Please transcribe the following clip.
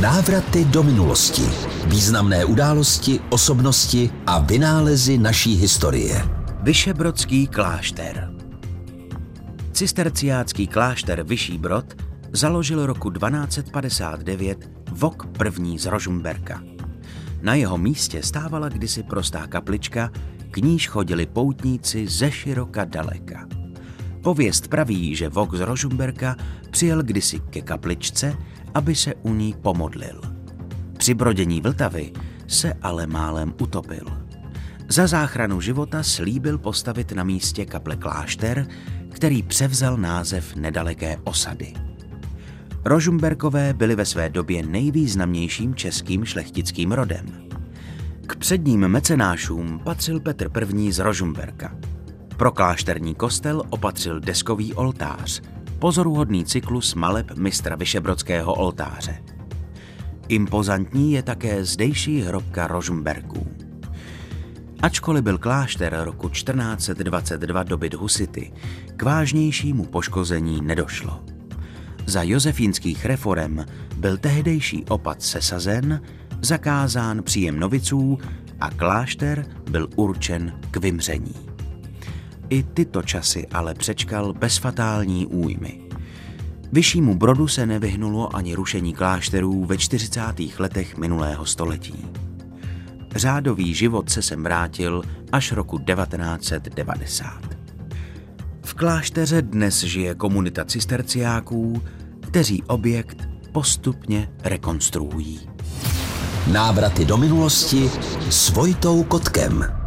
Návraty do minulosti. Významné události, osobnosti a vynálezy naší historie. Vyšebrodský klášter Cisterciácký klášter Vyšší Brod založil roku 1259 Vok první z Rožumberka. Na jeho místě stávala kdysi prostá kaplička, k níž chodili poutníci ze široka daleka. Pověst praví, že Vok z Rožumberka přijel kdysi ke kapličce, aby se u ní pomodlil. Při brodění Vltavy se ale málem utopil. Za záchranu života slíbil postavit na místě kaple klášter, který převzal název nedaleké osady. Rožumberkové byli ve své době nejvýznamnějším českým šlechtickým rodem. K předním mecenášům patřil Petr I. z Rožumberka. Pro klášterní kostel opatřil deskový oltář, pozoruhodný cyklus maleb mistra Vyšebrodského oltáře. Impozantní je také zdejší hrobka Rožumberků. Ačkoliv byl klášter roku 1422 dobyt husity, k vážnějšímu poškození nedošlo. Za josefínských reform byl tehdejší opat sesazen, zakázán příjem noviců a klášter byl určen k vymření. I tyto časy ale přečkal bez fatální újmy. Vyššímu brodu se nevyhnulo ani rušení klášterů ve 40. letech minulého století. Řádový život se sem vrátil až roku 1990. V klášteře dnes žije komunita cisterciáků, kteří objekt postupně rekonstruují. Návraty do minulosti s Vojtou Kotkem.